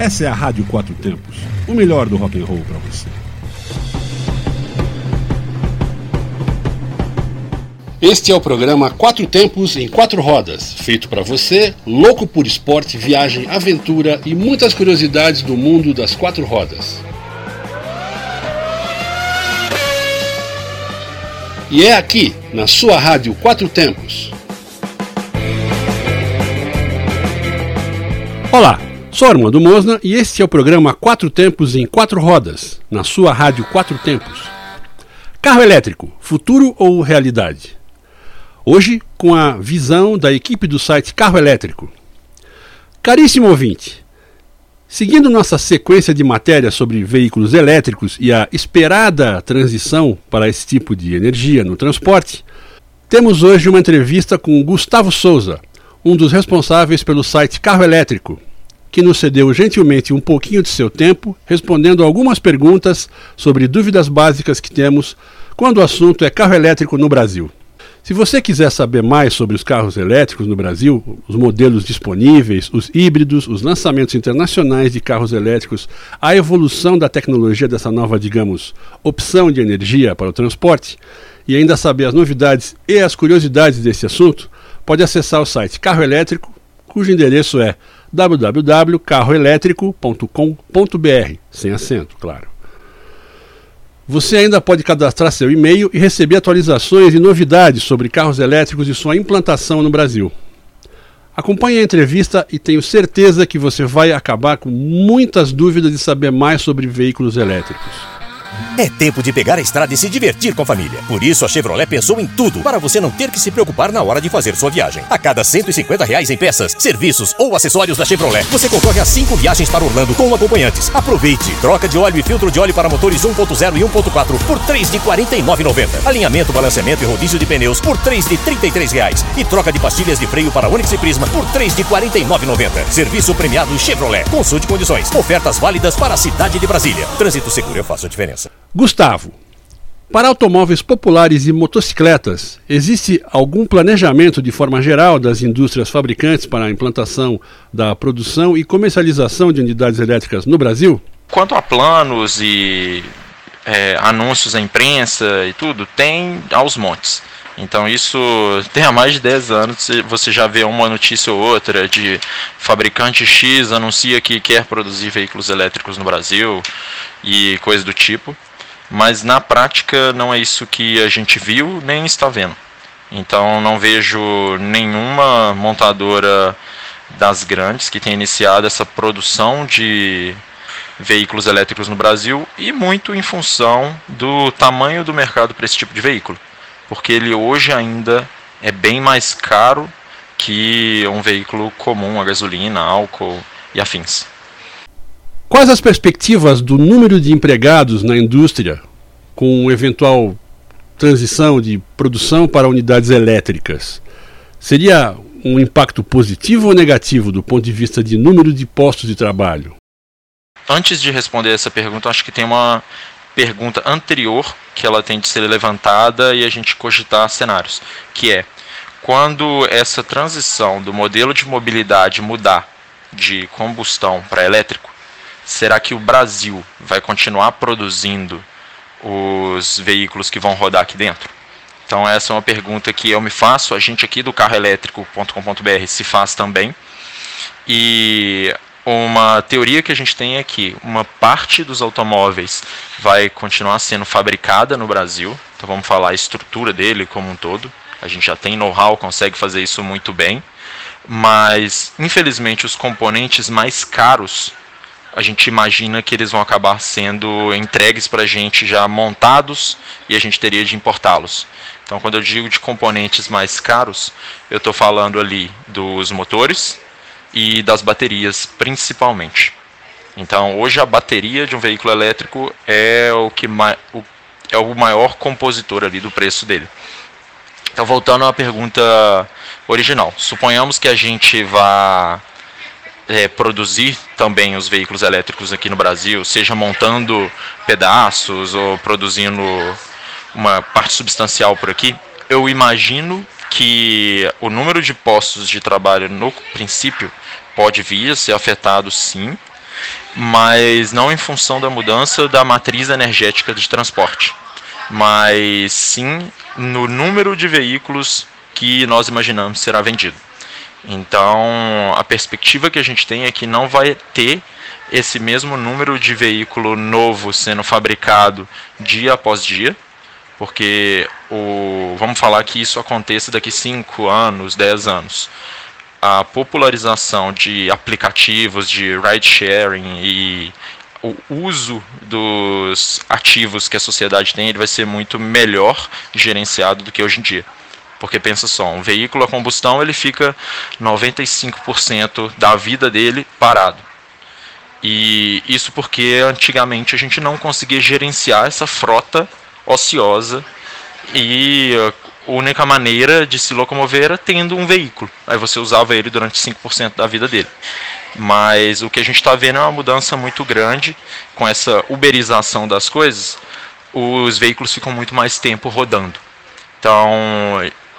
Essa é a Rádio Quatro Tempos, o melhor do rock and roll para você. Este é o programa Quatro Tempos em Quatro Rodas, feito para você, louco por esporte, viagem, aventura e muitas curiosidades do mundo das quatro rodas. E é aqui, na sua rádio Quatro Tempos. Olá, sou Armando Mosna e este é o programa Quatro Tempos em Quatro Rodas, na sua rádio Quatro Tempos. Carro elétrico, futuro ou realidade? Hoje, com a visão da equipe do site Carro Elétrico. Caríssimo ouvinte, seguindo nossa sequência de matérias sobre veículos elétricos e a esperada transição para esse tipo de energia no transporte, temos hoje uma entrevista com Gustavo Souza, um dos responsáveis pelo site Carro Elétrico, que nos cedeu gentilmente um pouquinho de seu tempo respondendo algumas perguntas sobre dúvidas básicas que temos quando o assunto é carro elétrico no Brasil. Se você quiser saber mais sobre os carros elétricos no Brasil, os modelos disponíveis, os híbridos, os lançamentos internacionais de carros elétricos, a evolução da tecnologia dessa nova, digamos, opção de energia para o transporte, e ainda saber as novidades e as curiosidades desse assunto, pode acessar o site Carro Elétrico, cujo endereço é www.carroelétrico.com.br, sem acento, claro. Você ainda pode cadastrar seu e-mail e receber atualizações e novidades sobre carros elétricos e sua implantação no Brasil. Acompanhe a entrevista e tenho certeza que você vai acabar com muitas dúvidas de saber mais sobre veículos elétricos. É tempo de pegar a estrada e se divertir com a família. Por isso, a Chevrolet pensou em tudo para você não ter que se preocupar na hora de fazer sua viagem. A cada 150 reais em peças, serviços ou acessórios da Chevrolet, você concorre a 5 viagens para Orlando com acompanhantes. Aproveite! Troca de óleo e filtro de óleo para motores 1.0 e 1.4 por 3 de R$ 49,90. Alinhamento, balanceamento e rodízio de pneus por 3 de 33 reais. E troca de pastilhas de freio para Onix e Prisma por 3 de R$ 49,90. Serviço premiado Chevrolet. Consulte condições. Ofertas válidas para a cidade de Brasília. Trânsito seguro, eu faço a diferença. Gustavo, para automóveis populares e motocicletas, existe algum planejamento de forma geral das indústrias fabricantes para a implantação da produção e comercialização de unidades elétricas no Brasil? Quanto a planos e é, anúncios à imprensa e tudo, tem aos montes. Então isso tem há mais de 10 anos, você já vê uma notícia ou outra de fabricante X anuncia que quer produzir veículos elétricos no Brasil e coisa do tipo. Mas na prática não é isso que a gente viu nem está vendo. Então não vejo nenhuma montadora das grandes que tenha iniciado essa produção de veículos elétricos no Brasil e muito em função do tamanho do mercado para esse tipo de veículo, porque ele hoje ainda é bem mais caro que um veículo comum a gasolina, álcool e afins. Quais as perspectivas do número de empregados na indústria com eventual transição de produção para unidades elétricas? Seria um impacto positivo ou negativo do ponto de vista de número de postos de trabalho? Antes de responder essa pergunta, acho que tem uma pergunta anterior que ela tem de ser levantada e a gente cogitar cenários, que é quando essa transição do modelo de mobilidade mudar de combustão para elétrico, será que o Brasil vai continuar produzindo os veículos que vão rodar aqui dentro? Então essa é uma pergunta que eu me faço, a gente aqui do carroelétrico.com.br se faz também. E uma teoria que a gente tem é que uma parte dos automóveis vai continuar sendo fabricada no Brasil. Então vamos falar a estrutura dele como um todo. A gente já tem know-how, consegue fazer isso muito bem. Mas infelizmente os componentes mais caros a gente imagina que eles vão acabar sendo entregues para a gente já montados e a gente teria de importá-los. Então, quando eu digo de componentes mais caros, eu estou falando ali dos motores e das baterias, principalmente. Então, hoje a bateria de um veículo elétrico é o que o, é o maior compositor ali do preço dele. Então, voltando à pergunta original, suponhamos que a gente vá é, produzir também os veículos elétricos aqui no Brasil, seja montando pedaços ou produzindo uma parte substancial por aqui, eu imagino que o número de postos de trabalho no princípio pode vir a ser afetado sim, mas não em função da mudança da matriz energética de transporte, mas sim no número de veículos que nós imaginamos será vendido. Então, a perspectiva que a gente tem é que não vai ter esse mesmo número de veículo novo sendo fabricado dia após dia, porque o, vamos falar que isso aconteça daqui 5 anos, 10 anos. A popularização de aplicativos de ride sharing e o uso dos ativos que a sociedade tem ele vai ser muito melhor gerenciado do que hoje em dia. Porque pensa só, um veículo a combustão ele fica 95% da vida dele parado. E isso porque antigamente a gente não conseguia gerenciar essa frota ociosa e a única maneira de se locomover era tendo um veículo. Aí você usava ele durante 5% da vida dele. Mas o que a gente está vendo é uma mudança muito grande com essa uberização das coisas. Os veículos ficam muito mais tempo rodando. Então,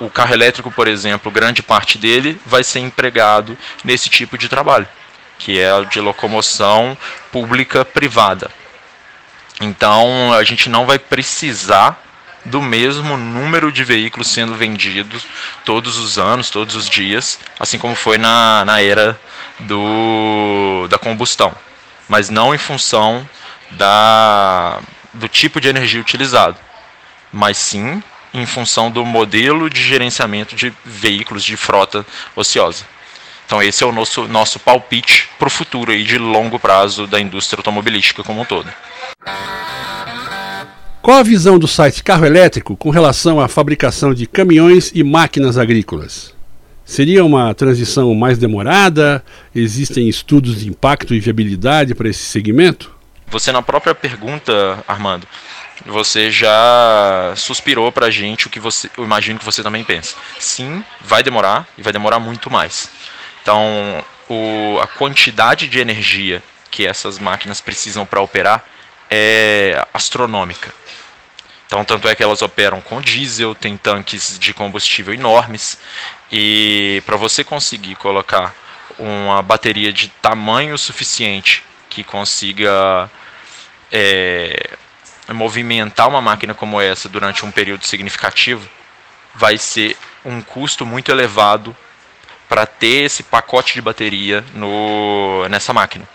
o carro elétrico, por exemplo, grande parte dele vai ser empregado nesse tipo de trabalho, que é de locomoção pública privada. Então a gente não vai precisar do mesmo número de veículos sendo vendidos todos os anos, todos os dias, assim como foi na, na era do, da combustão, mas não em função da, do tipo de energia utilizado, mas sim em função do modelo de gerenciamento de veículos de frota ociosa. Então esse é o nosso, nosso palpite para o futuro aí de longo prazo da indústria automobilística como um todo. Qual a visão do site Carro Elétrico com relação à fabricação de caminhões e máquinas agrícolas? Seria uma transição mais demorada? Existem estudos de impacto e viabilidade para esse segmento? Você na própria pergunta, Armando, você já suspirou para a gente o que você, eu imagino que você também pensa. Sim, vai demorar e vai demorar muito mais. Então, o, a quantidade de energia que essas máquinas precisam para operar é astronômica. Então, tanto é que elas operam com diesel, tem tanques de combustível enormes, e para você conseguir colocar uma bateria de tamanho suficiente que consiga é, movimentar uma máquina como essa durante um período significativo, vai ser um custo muito elevado para ter esse pacote de bateria no, nessa máquina.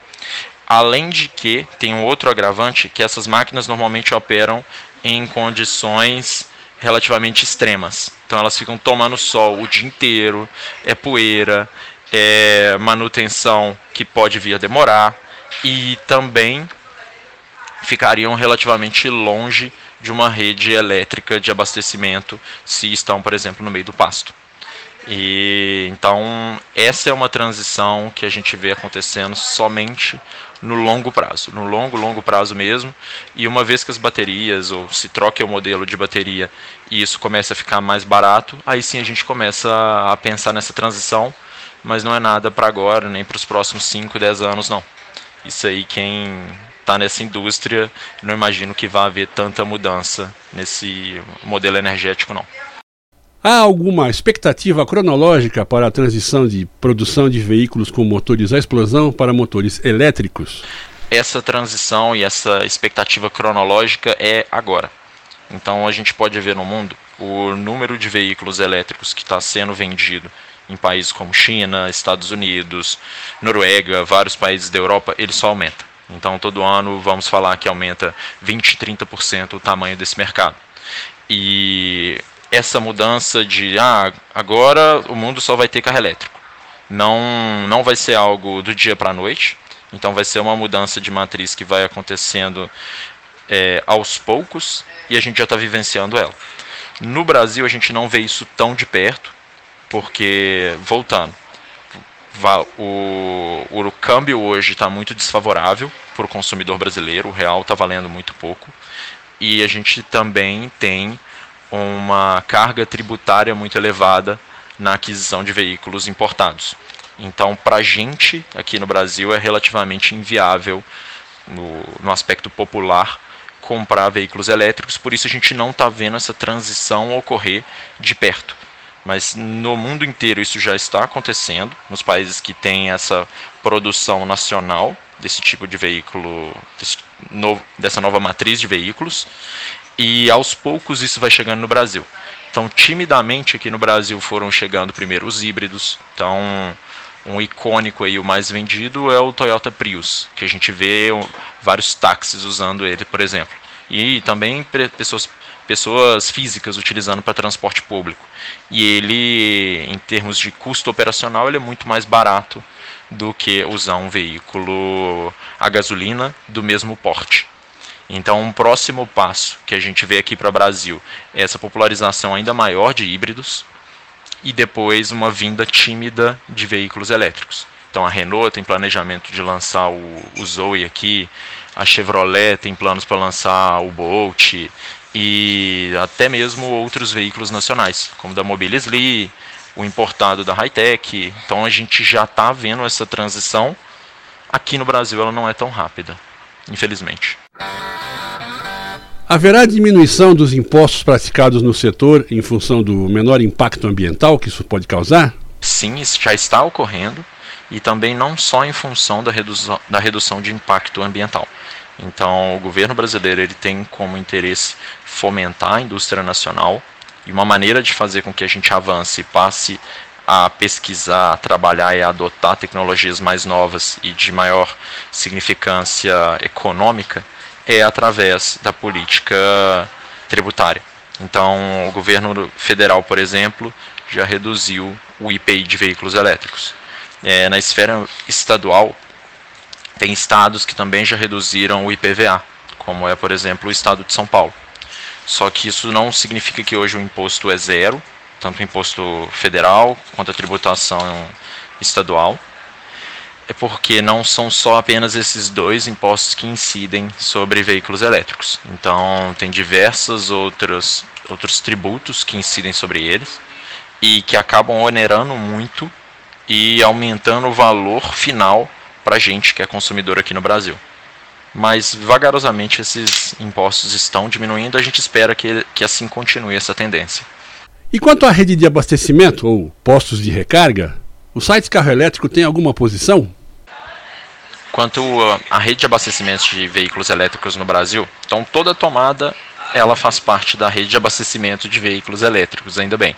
Além de que tem um outro agravante que essas máquinas normalmente operam em condições relativamente extremas. Então elas ficam tomando sol o dia inteiro, é poeira, é manutenção que pode vir a demorar e também ficariam relativamente longe de uma rede elétrica de abastecimento se estão, por exemplo, no meio do pasto. E então essa é uma transição que a gente vê acontecendo somente no longo prazo, no longo, longo prazo mesmo. E uma vez que as baterias, ou se troque o modelo de bateria e isso começa a ficar mais barato, aí sim a gente começa a pensar nessa transição, mas não é nada para agora, nem para os próximos 5, 10 anos, não. Isso aí quem está nessa indústria, não imagino que vá haver tanta mudança nesse modelo energético, não. Há alguma expectativa cronológica para a transição de produção de veículos com motores a explosão para motores elétricos? Essa transição e essa expectativa cronológica é agora. Então a gente pode ver no mundo o número de veículos elétricos que está sendo vendido em países como China, Estados Unidos, Noruega, vários países da Europa, ele só aumenta. Então todo ano vamos falar que aumenta 20, 30% o tamanho desse mercado. E essa mudança de ah, agora o mundo só vai ter carro elétrico. Não, não vai ser algo do dia para a noite. Então vai ser uma mudança de matriz que vai acontecendo é, aos poucos e a gente já está vivenciando ela. No Brasil a gente não vê isso tão de perto, porque, voltando, o, o câmbio hoje está muito desfavorável para o consumidor brasileiro, o real está valendo muito pouco, e a gente também tem uma carga tributária muito elevada na aquisição de veículos importados. Então, para a gente aqui no Brasil é relativamente inviável, no, no aspecto popular, comprar veículos elétricos, por isso a gente não está vendo essa transição ocorrer de perto. Mas no mundo inteiro isso já está acontecendo, nos países que têm essa produção nacional desse tipo de veículo, desse novo, dessa nova matriz de veículos, e aos poucos isso vai chegando no Brasil. Então, timidamente aqui no Brasil foram chegando primeiro os híbridos. Então, um icônico aí, o mais vendido é o Toyota Prius, que a gente vê vários táxis usando ele, por exemplo. E também pessoas, pessoas físicas utilizando para transporte público. E ele, em termos de custo operacional, ele é muito mais barato do que usar um veículo a gasolina do mesmo porte. Então, um próximo passo que a gente vê aqui para o Brasil é essa popularização ainda maior de híbridos e depois uma vinda tímida de veículos elétricos. Então, a Renault tem planejamento de lançar o, o Zoe aqui, a Chevrolet tem planos para lançar o Bolt e até mesmo outros veículos nacionais, como da Mobilis Lee, o importado da Hightech. Então, a gente já está vendo essa transição. Aqui no Brasil, ela não é tão rápida, infelizmente. Haverá diminuição dos impostos praticados no setor em função do menor impacto ambiental que isso pode causar? Sim, isso já está ocorrendo e também não só em função da redução, da redução de impacto ambiental. Então, o governo brasileiro ele tem como interesse fomentar a indústria nacional e uma maneira de fazer com que a gente avance e passe a pesquisar, a trabalhar e a adotar tecnologias mais novas e de maior significância econômica é através da política tributária. Então, o governo federal, por exemplo, já reduziu o IPI de veículos elétricos. É, na esfera estadual, tem estados que também já reduziram o IPVA, como é, por exemplo, o estado de São Paulo. Só que isso não significa que hoje o imposto é zero, tanto o imposto federal quanto a tributação estadual é porque não são só apenas esses dois impostos que incidem sobre veículos elétricos. Então, tem diversos outros, outros tributos que incidem sobre eles e que acabam onerando muito e aumentando o valor final para a gente que é consumidor aqui no Brasil. Mas vagarosamente esses impostos estão diminuindo, a gente espera que, que assim continue essa tendência. E quanto à rede de abastecimento ou postos de recarga, o site Carro Elétrico tem alguma posição? Quanto à rede de abastecimento de veículos elétricos no Brasil, então toda tomada ela faz parte da rede de abastecimento de veículos elétricos, ainda bem.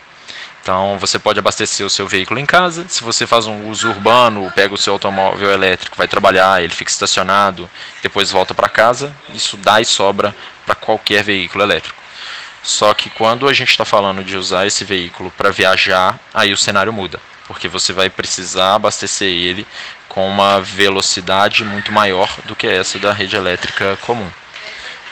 Então você pode abastecer o seu veículo em casa. Se você faz um uso urbano, pega o seu automóvel elétrico, vai trabalhar, ele fica estacionado, depois volta para casa, isso dá e sobra para qualquer veículo elétrico. Só que quando a gente está falando de usar esse veículo para viajar, aí o cenário muda porque você vai precisar abastecer ele com uma velocidade muito maior do que essa da rede elétrica comum.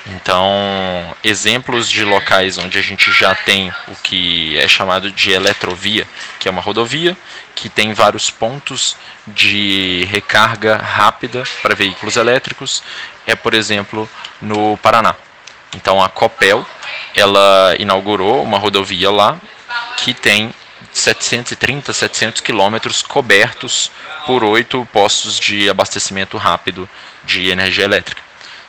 Então, exemplos de locais onde a gente já tem o que é chamado de eletrovia, que é uma rodovia que tem vários pontos de recarga rápida para veículos elétricos, é por exemplo no Paraná. Então a Copel, ela inaugurou uma rodovia lá que tem 730, 700 quilômetros cobertos por oito postos de abastecimento rápido de energia elétrica.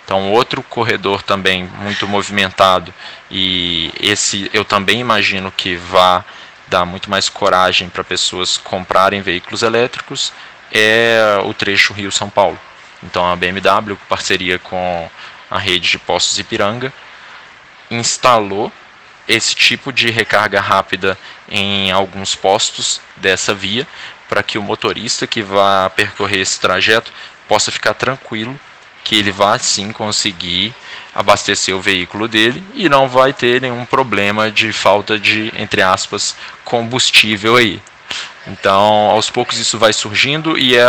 Então, outro corredor também muito movimentado e esse eu também imagino que vá dar muito mais coragem para pessoas comprarem veículos elétricos é o trecho Rio-São Paulo. Então, a BMW, parceria com a rede de postos Ipiranga, instalou esse tipo de recarga rápida em alguns postos dessa via, para que o motorista que vá percorrer esse trajeto possa ficar tranquilo que ele vai sim conseguir abastecer o veículo dele e não vai ter nenhum problema de falta de, entre aspas, combustível aí. Então, aos poucos isso vai surgindo e é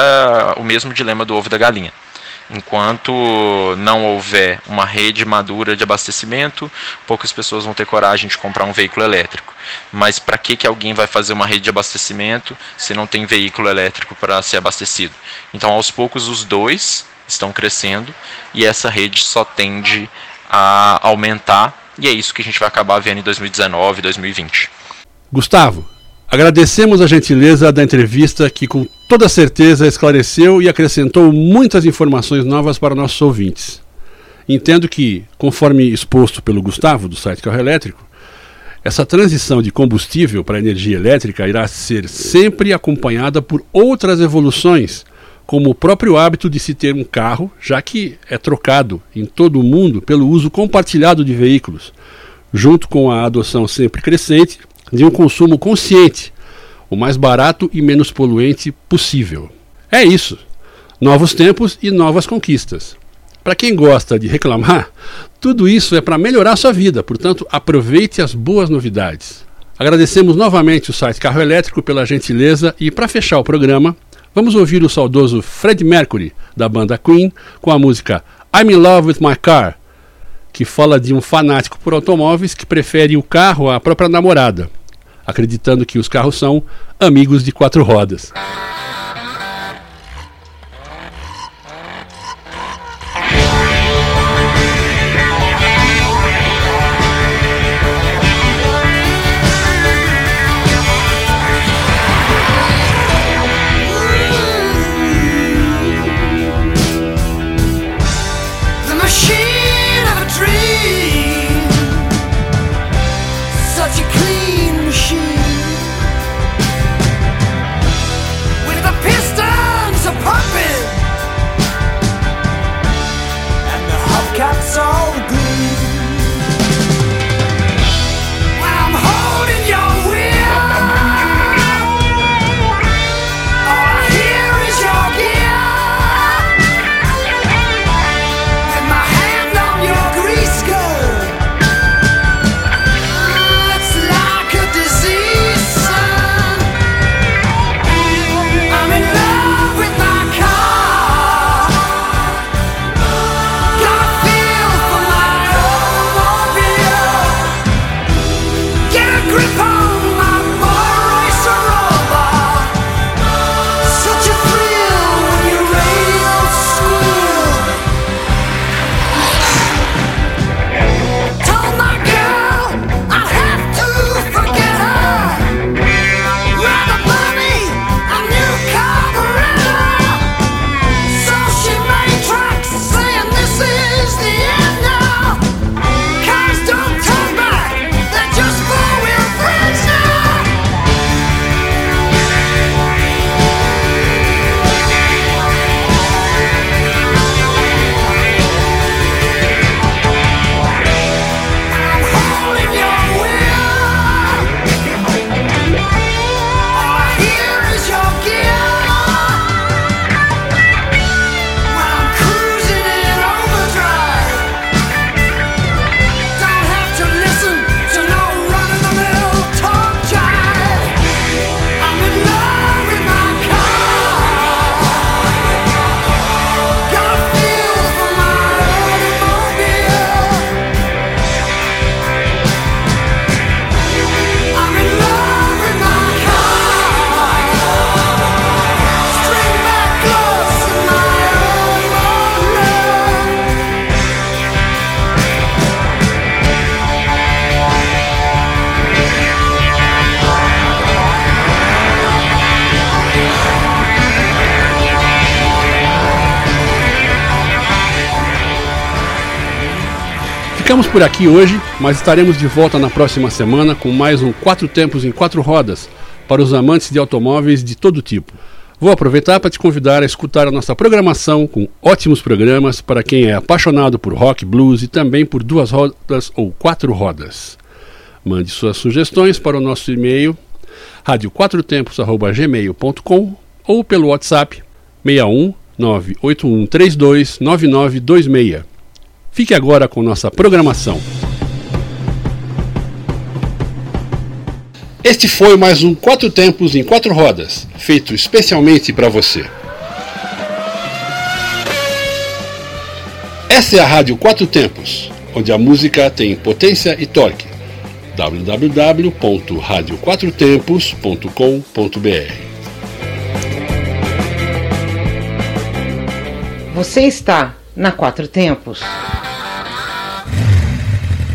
o mesmo dilema do ovo da galinha. Enquanto não houver uma rede madura de abastecimento, poucas pessoas vão ter coragem de comprar um veículo elétrico. Mas para que, que alguém vai fazer uma rede de abastecimento se não tem veículo elétrico para ser abastecido? Então, aos poucos, os dois estão crescendo e essa rede só tende a aumentar, e é isso que a gente vai acabar vendo em 2019 2020. Gustavo, Agradecemos a gentileza da entrevista que, com toda certeza, esclareceu e acrescentou muitas informações novas para nossos ouvintes. Entendo que, conforme exposto pelo Gustavo, do site Carro Elétrico, essa transição de combustível para energia elétrica irá ser sempre acompanhada por outras evoluções, como o próprio hábito de se ter um carro, já que é trocado em todo o mundo pelo uso compartilhado de veículos, junto com a adoção sempre crescente de um consumo consciente, o mais barato e menos poluente possível. É isso. Novos tempos e novas conquistas. Para quem gosta de reclamar, tudo isso é para melhorar sua vida, portanto, aproveite as boas novidades. Agradecemos novamente o site Carro Elétrico pela gentileza e, para fechar o programa, vamos ouvir o saudoso Fred Mercury, da banda Queen, com a música I'm in Love with My Car, que fala de um fanático por automóveis que prefere o carro à própria namorada, acreditando que os carros são amigos de quatro rodas. Ficamos por aqui hoje, mas estaremos de volta na próxima semana com mais um Quatro Tempos em Quatro Rodas para os amantes de automóveis de todo tipo. Vou aproveitar para te convidar a escutar a nossa programação com ótimos programas para quem é apaixonado por rock, blues e também por duas rodas ou quatro rodas. Mande suas sugestões para o nosso e-mail radioquatrotempos@gmail.com ou pelo WhatsApp 61 98132 9926. Fique agora com nossa programação. Este foi mais um Quatro Tempos em Quatro Rodas, feito especialmente para você. Essa é a Rádio Quatro Tempos, onde a música tem potência e torque. www.radioquatrotempos.com.br Você está na Quatro Tempos.